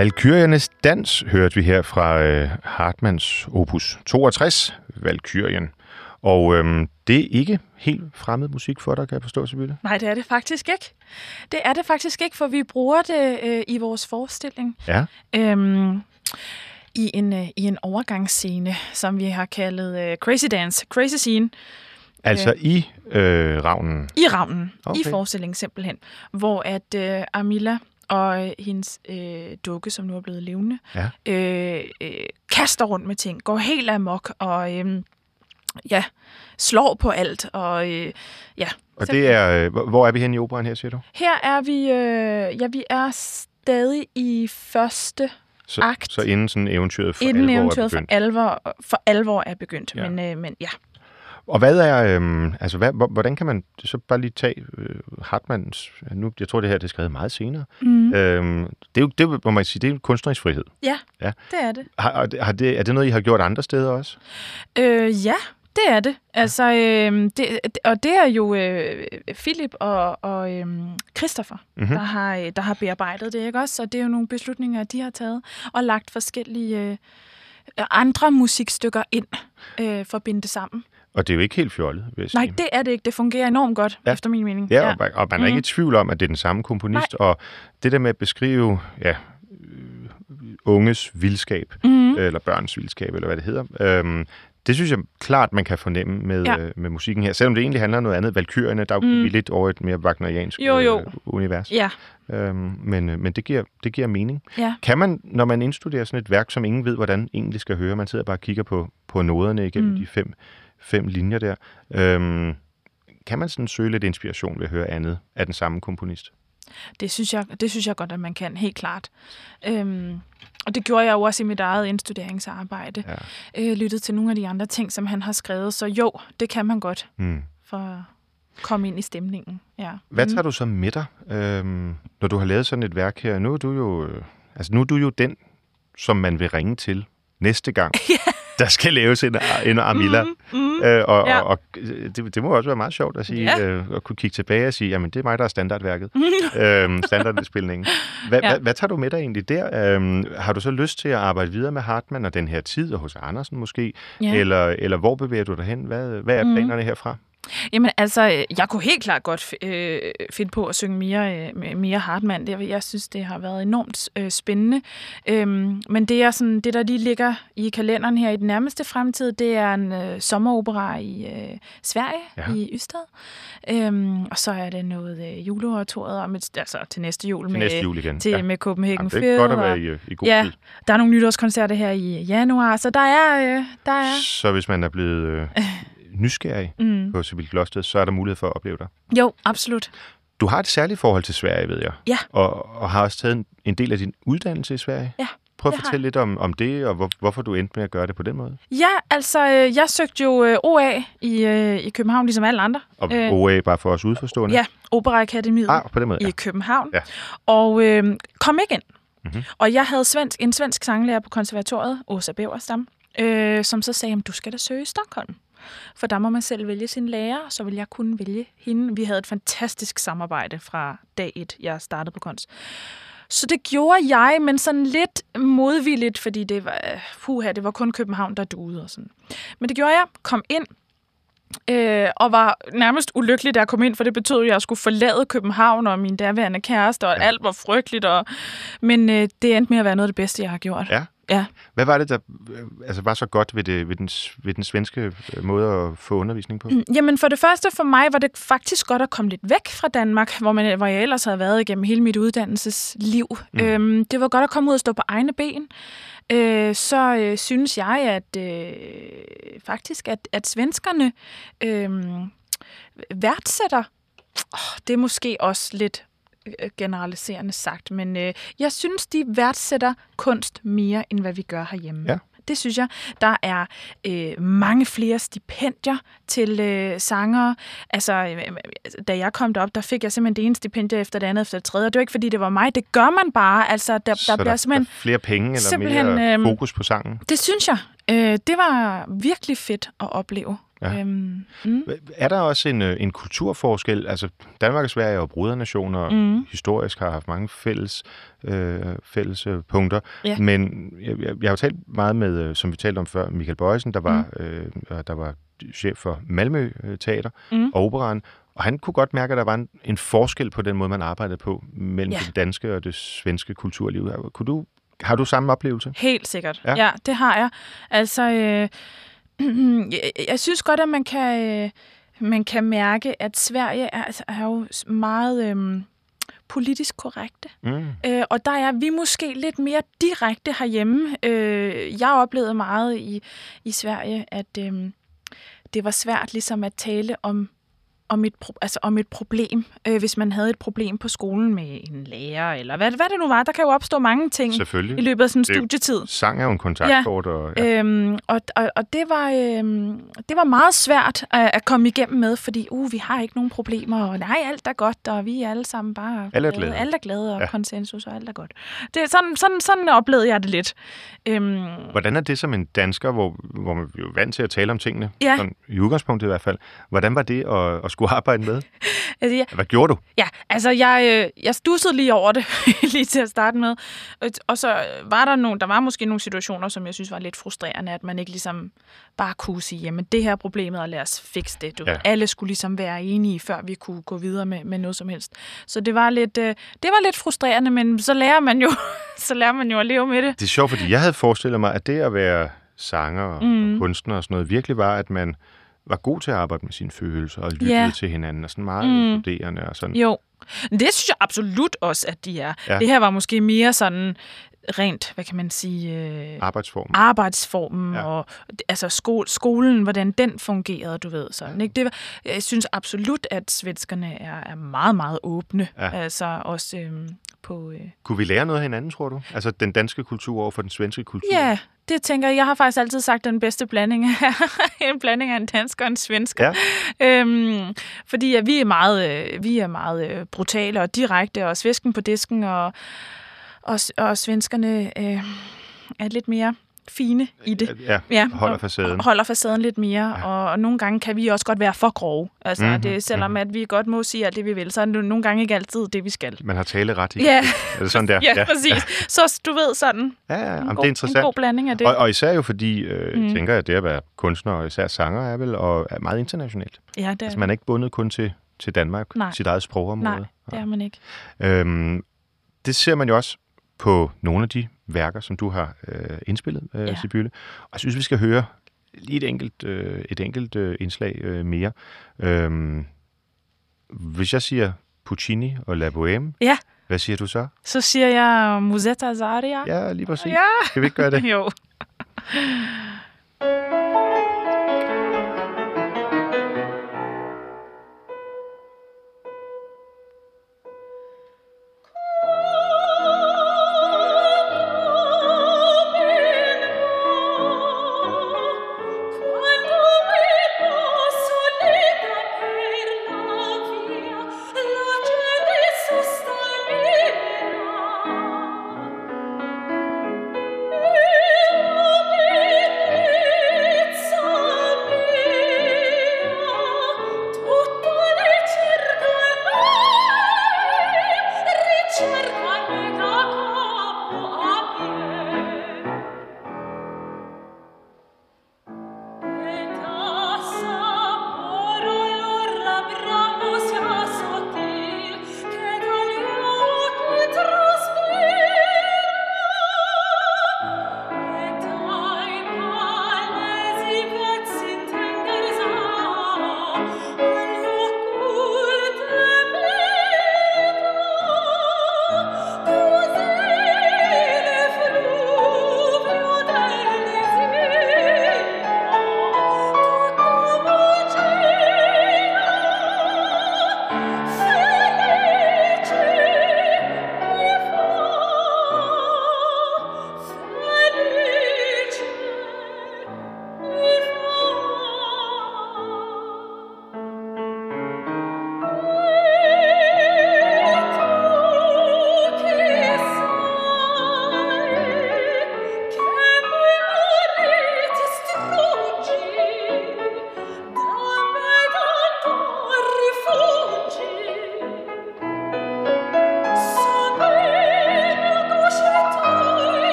Valkyriernes dans hørte vi her fra øh, Hartmanns opus 62, Valkyrien. Og øhm, det er ikke helt fremmed musik for dig, kan jeg forstå, Sibylle? Nej, det er det faktisk ikke. Det er det faktisk ikke, for vi bruger det øh, i vores forestilling. Ja. Øhm, i en, øh, i en overgangsscene, som vi har kaldet øh, Crazy Dance, Crazy Scene. Altså i øh, ravnen? I ravnen, Okay. i forestillingen simpelthen. Hvor at øh, Amila og øh, hendes øh, dukke, som nu er blevet levende, Ja. øh, øh, kaster rundt med ting, går helt amok og øh, ja, slår på alt. Og øh, ja, Og det er, øh, hvor- er vi henne i operan her, siger du? her er vi, øh, ja, vi er stadig i første Så, Akt. så inden sådan eventyret for inden alvor eventyret er for begyndt. alvor, for alvor er begyndt. Ja. Men, øh, men ja, Og hvad er, øhm, altså hvad, hvor- hvordan kan man så bare lige tage øh, Hartmanns, nu, jeg tror det her det er skrevet meget senere, mm. øhm, det er jo, det må man sige, det er jo kunstnerisk frihed. ja, Ja. det er det. Har, har det- er det noget, I har gjort andre steder også? Øh, ja, det er det. Altså, øh, det, og det er jo øh, Philip og, og øh, Christopher, Mhm. mm-hmm. der, har, øh, der har bearbejdet det, ikke også? Og det er jo nogle beslutninger, de har taget og lagt forskellige øh, andre musikstykker ind øh, for at binde det sammen. Og det er jo ikke helt fjollet, vil jeg Nej, sige. det er det ikke. Det fungerer enormt godt, Ja. ja. efter min mening. Ja, og, man- og man er ikke i Mhm. tvivl om, at det er den samme komponist, og det der med at beskrive ja, øh, unges vildskab, Mm. eller børns vildskab, eller hvad det hedder, øhm, det synes jeg klart, man kan fornemme med, ja. Ja. øh, med musikken her. Selvom det egentlig handler om noget andet. Valkyrierne, der er Mm. lidt over et mere wagneriansk Jo, jo. Øh, univers. Ja, Øhm, men øh, men det, giver, det giver mening. ja. Kan man, når man indstuderer sådan et værk, som ingen ved, hvordan egentlig skal høre, man sidder bare og kigger på, på noderne igennem mm. Mm. de fem, fem linjer der, øhm, kan man sådan søge lidt inspiration ved at høre andet af den samme komponist? Det synes jeg, det synes jeg godt, at man kan, helt klart. Øhm, og det gjorde jeg jo også i mit eget indstuderingsarbejde. Ja. Øh, lyttet til nogle af de andre ting, som han har skrevet. Så jo, det kan man godt Hmm. for at komme ind i stemningen. Ja. Hvad tager du så med dig, øhm, når du har lavet sådan et værk her? Nu er du jo, øh, altså nu er du jo den, som man vil ringe til næste gang, <laughs> der skal laves en, en Armilla. Mm, mm. Øh, og, Ja. og, og det, det må også være meget sjovt at sige, Ja. øh, at kunne kigge tilbage og sige, jamen det er mig, der er standardværket, <laughs> øhm, standardindspilningen. Hvad, ja. Hvad, hvad tager du med dig egentlig der? Øhm, har du så lyst til at arbejde videre med Hartmann og den her tid, og hos Andersen måske? Ja. Eller, eller hvor bevæger du dig hen? Hvad, hvad er Mhm. planerne herfra? Jamen altså, øh, jeg kunne helt klart godt øh, finde på at synge mere, øh, mere Hartmann. Det, jeg synes, det har været enormt øh, spændende. Øhm, men det, er sådan, det, der lige ligger i kalenderen her i den nærmeste fremtid, det er en øh, sommeropera i øh, Sverige, Ja. i Ystad. Øhm, og så er det noget øh, juleoratoriet om et, altså til næste jul Til med, næste jul igen. til, ja. med Copenhagen Jamen, det er godt at være i, i god Ja. tid. Der er nogle nytårskoncerter her i januar, så der er... Øh, der er Så hvis man er blevet øh, <laughs> nysgerrig mm. på Sibyl Glosted, så er der mulighed for at opleve dig. Jo, absolut. Du har et særligt forhold til Sverige, ved jeg. Ja. Og, og har også taget en, en del af din uddannelse i Sverige. Ja, Prøv at det har fortælle lidt om, om det, og hvor, hvorfor du endte med at gøre det på den måde. Ja, altså, øh, jeg søgte jo øh, OA i, øh, i København, ligesom alle andre. Og OA, bare for os udforstående. Ja, Operaakademiet Ah, på den måde, i ja. København. Ja. Og øh, kom ikke ind. Mhm. Mm-hmm. Og jeg havde svensk, en svensk sanglærer på konservatoriet, Åsa Beverstam, øh, som så sagde, at du skal da søge i Stockholm. For der må man selv vælge sin lærer, så vil jeg kunne vælge hende. Vi havde et fantastisk samarbejde fra dag et, jeg startede på kunst. Så det gjorde jeg, men sådan lidt modvilligt, fordi det var, puha, det var kun København, der duede og sådan. Men det gjorde jeg, kom ind, øh, og var nærmest ulykkelig, da jeg kom ind, for det betød, at jeg skulle forlade København og min daværende kæreste, og Ja. alt var frygteligt. Og, men øh, det endte med at være noget af det bedste, jeg har gjort. Ja. Ja. Hvad var det, der øh, altså, var så godt ved, det, ved, den, ved den svenske øh, måde at få undervisning på? Mm, Jamen for det første for mig var det faktisk godt at komme lidt væk fra Danmark, hvor, man, hvor jeg ellers havde været igennem hele mit uddannelsesliv. Mm. Øhm, det var godt at komme ud og stå på egne ben. Øh, så øh, synes jeg, at øh, faktisk, at, at svenskerne øh, værdsætter, oh, det er måske også lidt generaliserende sagt, men øh, jeg synes, de værdsætter kunst mere, end hvad vi gør herhjemme. Ja. Det synes jeg. Der er øh, mange flere stipendier til øh, sangere. Altså, øh, da jeg kom derop, der fik jeg simpelthen det ene stipendie efter det andet efter det tredje. Og det var ikke, fordi det var mig. Det gør man bare. Altså, der, så der bliver der, simpelthen... der er flere penge eller simpelthen, mere øhm, fokus på sangen? Det synes jeg. Øh, det var virkelig fedt at opleve. Ja. Øhm, mm. Er der også en, øh, en kulturforskel? Altså, Danmark og Sverige er jo brudernationer, og Mm. historisk har haft mange fælles, øh, fælles øh, punkter. Ja. Men jeg, jeg, jeg har jo talt meget med, øh, som vi talte om før, Michael Bøjsen, der var, mm. øh, der var chef for Malmø Teater Mm. og Operan, og han kunne godt mærke, at der var en, en forskel på den måde, man arbejdede på mellem Ja. det danske og det svenske kulturliv. Kunne du, har du samme oplevelse? Helt sikkert. Ja. Ja, ja det har jeg. Altså, øh, <clears throat> jeg, jeg synes godt, at man kan, øh, man kan mærke, at Sverige er, altså, er jo meget øh, politisk korrekte. Mm. Øh, og der er vi måske lidt mere direkte herhjemme. Øh, jeg oplevede meget i, i Sverige, at øh, det var svært ligesom at tale om om et, altså om et problem, øh, hvis man havde et problem på skolen med en lærer, eller hvad, hvad det nu var. Der kan jo opstå mange ting i løbet af sådan en studietid. Sang er jo en kontaktsport, ja. og ja. Øhm, og, og, og det var øhm, det var meget svært at, at komme igennem med, fordi uh, vi har ikke nogen problemer, og nej, alt er godt, og vi er alle sammen bare Alle er glade. Alle er glade, og Ja. konsensus, og alt er godt. Det, sådan, sådan, sådan oplevede jeg det lidt. Øhm, Hvordan er det som en dansker, hvor, hvor man jo er vant til at tale om tingene, Ja. sådan, i udgangspunktet i hvert fald. Hvordan var det at, at skulle arbejde med? <laughs> altså, jeg, Hvad gjorde du? Ja, altså jeg, øh, jeg stussede lige over det, <laughs> lige til at starte med. Og- så var der nogle, der var måske nogle situationer, som jeg synes var lidt frustrerende, at man ikke ligesom bare kunne sige, jamen det her er problemet, og lad os fikse det. Du Ja. ja. ved, alle skulle ligesom være enige, før vi kunne gå videre med, med noget som helst. Så det var lidt, øh, det var lidt frustrerende, men så lærer man jo, <laughs> så lærer man jo at leve med det. Det er sjovt, fordi jeg havde forestillet mig, at det at være sanger og, mm. og kunstner og sådan noget, virkelig var, at man var god til at arbejde med sine følelser og lytte Ja. til hinanden, og sådan meget mm. Inkluderende og sådan. Jo, det synes jeg absolut også, at de er. Ja. Ja. Det her var måske mere sådan rent, hvad kan man sige... Øh, Arbejdsformen. arbejdsformen Ja. ja. og altså sko- skolen, hvordan den fungerede, du ved. Sådan, ikke? Det var, jeg synes absolut, at svenskerne er, er meget, meget åbne. Ja. Ja. Altså også øhm, på... Øh... Kunne vi lære noget af hinanden, tror du? Altså den danske kultur over for den svenske kultur? Ja, det tænker jeg. Jeg har faktisk altid sagt, at den bedste blanding er <laughs> en blanding af en dansker og en svensker. Ja. Øhm, fordi at vi er meget, øh, vi er meget øh, brutale og direkte, og svisken på disken, og, og, og svenskerne øh, er lidt mere fine i det. Ja, Ja, holder facaden. holder facaden lidt mere, Ja. og, og nogle gange kan vi også godt være for grove. Altså, Mhm, mm-hmm, det, selvom at vi godt må sige alt det, vi vil, så er det nogle gange ikke altid det, vi skal. Man har tale ret i. Ja, Er det sådan der? <laughs> ja, præcis. Så du ved sådan, Ja, ja, ja. en, god, det er en interessant. god blanding af det. Og, og især jo fordi, øh, mm. Tænker jeg, det at være kunstner, og især sanger, er vel og er meget internationalt. ja, det er, Altså, man er ikke bundet kun til, til Danmark, Nej. sit eget sprogområde. nej, det er man ikke. Øhm, det ser man jo også på nogle af de værker, som du har øh, indspillet, øh, ja. Sibylle. Og jeg synes, vi skal høre lige et enkelt, øh, et enkelt øh, indslag øh, mere. Øhm, hvis jeg siger Puccini og La Bohème, Ja. hvad siger du så? Så siger jeg Musetta Zaria. Ja, lige præcis. Ja. Skal vi ikke gøre det? <laughs> Jo. <laughs>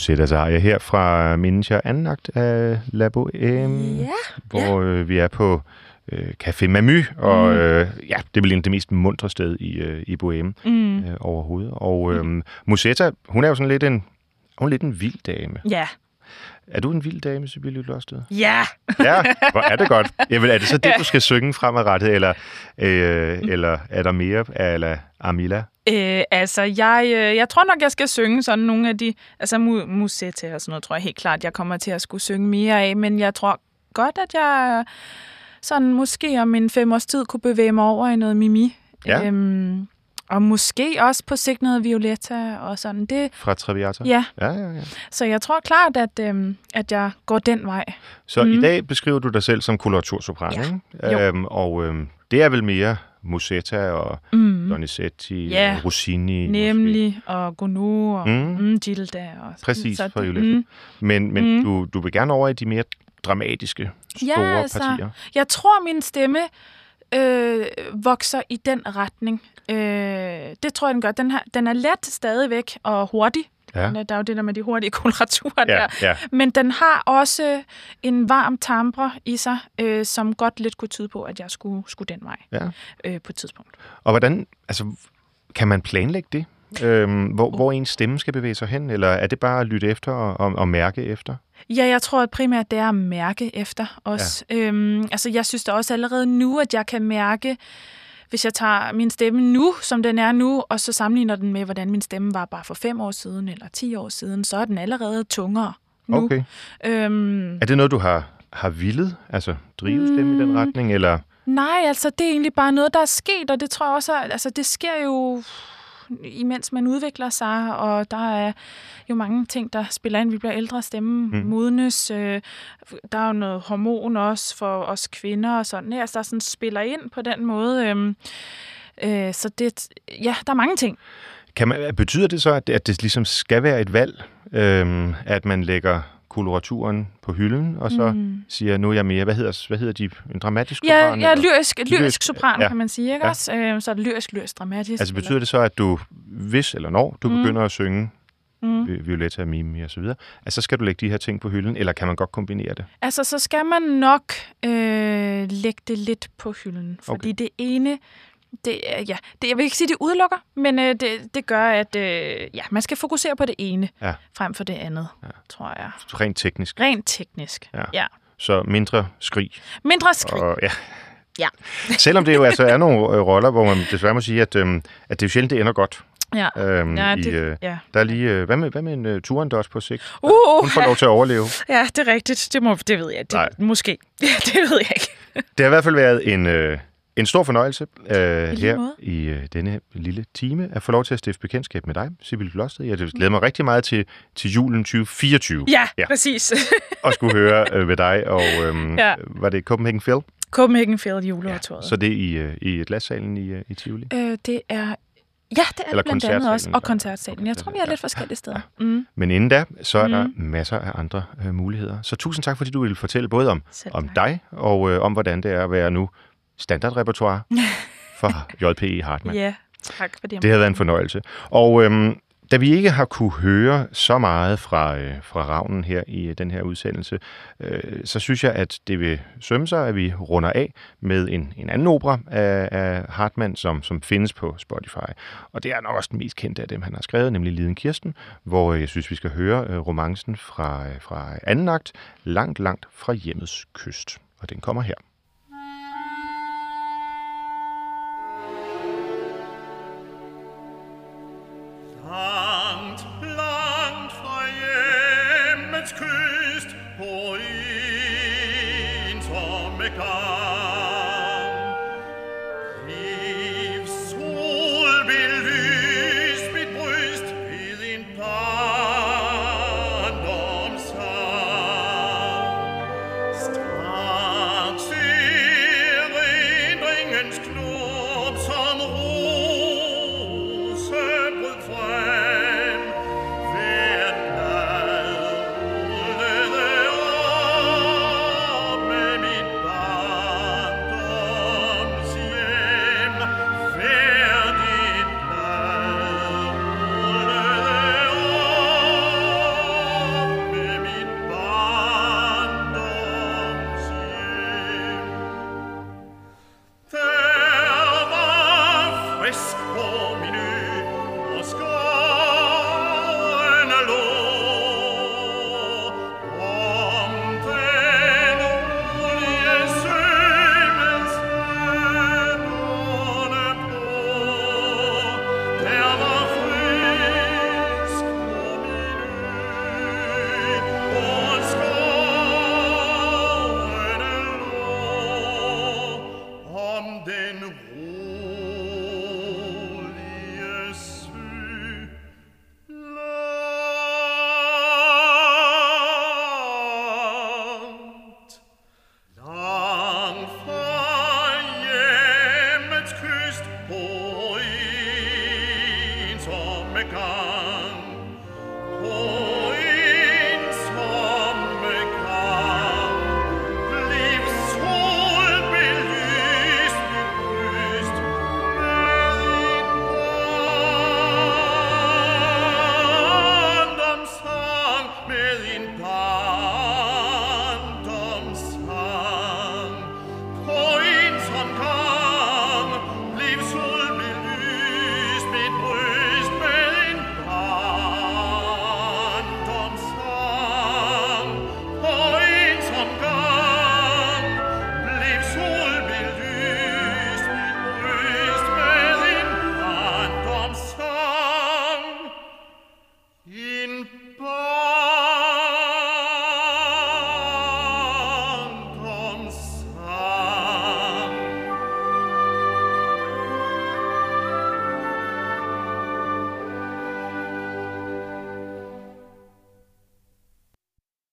Musettes arie her fra Mincha anden akt af La Bohème, Ja, hvor øh, vi er på øh, Café Mamu, og Mm. øh, ja, det en det mest mundre sted i, øh, i Bohème mm, øh, overhovedet. Og øh, Musetta, hun er jo sådan lidt en, hun er lidt en vild dame. ja, Er du en vild dame, Sibylle Lørsted? ja. Ja, hvor er det godt. Jamen, er det så det, du skal synge fremadrettet, eller, øh, eller er der mere af Amila? Øh, altså, jeg, øh, jeg tror nok, jeg skal synge sådan nogle af de... Altså, mu- musette og sådan noget, tror jeg helt klart, jeg kommer til at skulle synge mere af. Men jeg tror godt, at jeg sådan måske om en fem års tid kunne bevæge mig over i noget mimi. Ja. Øhm, og måske også på sigt noget Violetta og sådan. Det, Fra Traviata? ja, Ja, ja, ja. så jeg tror klart, at, øhm, at jeg går den vej. Så Mm. i dag beskriver du dig selv som koloratursopran, Ja. Øhm, og øhm, det er vel mere Musetta og Mm. Donizetti Ja. og Rossini. måske. Nemlig, og Gounod og Mm. mm. Gilda. Og Præcis, så for Violetta. mm. Men, men Mm. du, du vil gerne over i de mere dramatiske, Ja, store altså, partier. Jeg tror, min stemme øh, vokser i den retning. Øh, det tror jeg, den gør. Den, har, den er let stadigvæk og hurtig. Ja. Der er jo det der med de hurtige <laughs> koloraturer Ja, der. ja. Men den har også en varm timbre i sig, øh, som godt lidt kunne tyde på, at jeg skulle, skulle den vej ja. øh, på et tidspunkt. Og hvordan, altså, kan man planlægge det? Øhm, hvor, hvor ens stemme skal bevæge sig hen, eller er det bare at lytte efter og, og, og mærke efter? Ja, jeg tror at primært, det er at mærke efter os. Ja. Øhm, altså, jeg synes da også allerede nu, at jeg kan mærke, hvis jeg tager min stemme nu, som den er nu, og så sammenligner den med, hvordan min stemme var bare for fem år siden eller ti år siden, så er den allerede tungere nu. Okay. Øhm, Er det noget, du har, har villet? Altså drive stemme i den Mm. retning, eller? nej, altså det er egentlig bare noget, der er sket, og det tror jeg også, altså det sker jo imens man udvikler sig, og der er jo mange ting, der spiller ind. Vi bliver ældre, stemmen Mm. modnes. Øh, der er jo noget hormon også for os kvinder og sådan. Altså, der sådan spiller ind på den måde. Øhm, øh, så det, ja, der er mange ting. Kan man, betyder det så, at det, at det ligesom skal være et valg, øhm, at man lægger koloraturen på hylden, og så mm. siger, nu er jeg mere, hvad hedder, hvad hedder de, en dramatisk Ja, sopran, ja eller? lyrisk, Lyrisk, lyrisk sopran, ja. kan man sige, ikke Ja. også? Øh, så er det lyrisk, lyrisk, dramatisk. Altså betyder det så, at du, hvis eller når du mm. Begynder at synge Mm. Vi- Violetta, Mimi og så videre, altså så skal du lægge de her ting på hylden, eller kan man godt kombinere det? Altså, så skal man nok øh, lægge det lidt på hylden. Fordi okay. det ene, det, er- ja, det, jeg vil ikke sige, det udelukker, men øh, det, det gør, at øh, ja, man skal fokusere på det ene, Ja. frem for det andet, Ja. ja. tror jeg. Rent teknisk. Rent teknisk, Ja. ja. Så mindre skrig. Mindre skrig. Og, ja. Ja. <laughs> Selvom det jo altså er nogle øh, roller, hvor man desværre må sige, at, øhm, at det jo sjældent, det ender godt. Ja. Øhm, Ja, i, det, øh, ja. der er lige, øh, hvad med, hvad med en uh, Turandot på sigt? Uh, Hun får lov til at overleve. ja, det er rigtigt. Det, må, det ved jeg. Det, Nej. måske. <laughs> det ved jeg ikke. Det har i hvert fald været en, øh, en stor fornøjelse øh, her måde. i øh, denne lille time at få lov til at stifte bekendtskab med dig, Sibyl Blåsted. Jeg glæder mig rigtig meget til, til julen 2024 Ja, Ja. ja. præcis. <laughs> og skulle høre øh, ved dig. Og øhm, ja. Ja. var det Copenhagen Phil? Copenhagen Failed juleoratoriet. Så det er i, øh, i glassalen i, øh, i Tivoli? Øh, det er... Ja, det er Eller blandt andet også. Og koncertsalen. Jeg tror, vi er lidt forskellige steder. Mm. Men inden da, så er der Mm. masser af andre øh, muligheder. Så tusind tak, fordi du ville fortælle både om, om dig og øh, om, hvordan det er at være nu standardrepertoire for <laughs> JP Hartmann. Ja, tak for det. Det har været en fornøjelse. Og øhm, da vi ikke har kunne høre så meget fra, øh, fra Ravnen her i øh, den her udsendelse, øh, så synes jeg, at det vil sømme sig, at vi runder af med en, en anden opera af, af Hartmann, som, som findes på Spotify. Og det er nok også den mest kendte af dem, han har skrevet, nemlig Liden Kirsten, hvor øh, jeg synes, vi skal høre øh, romancen fra, øh, fra anden akt, langt, langt fra hjemmets kyst. Og den kommer her.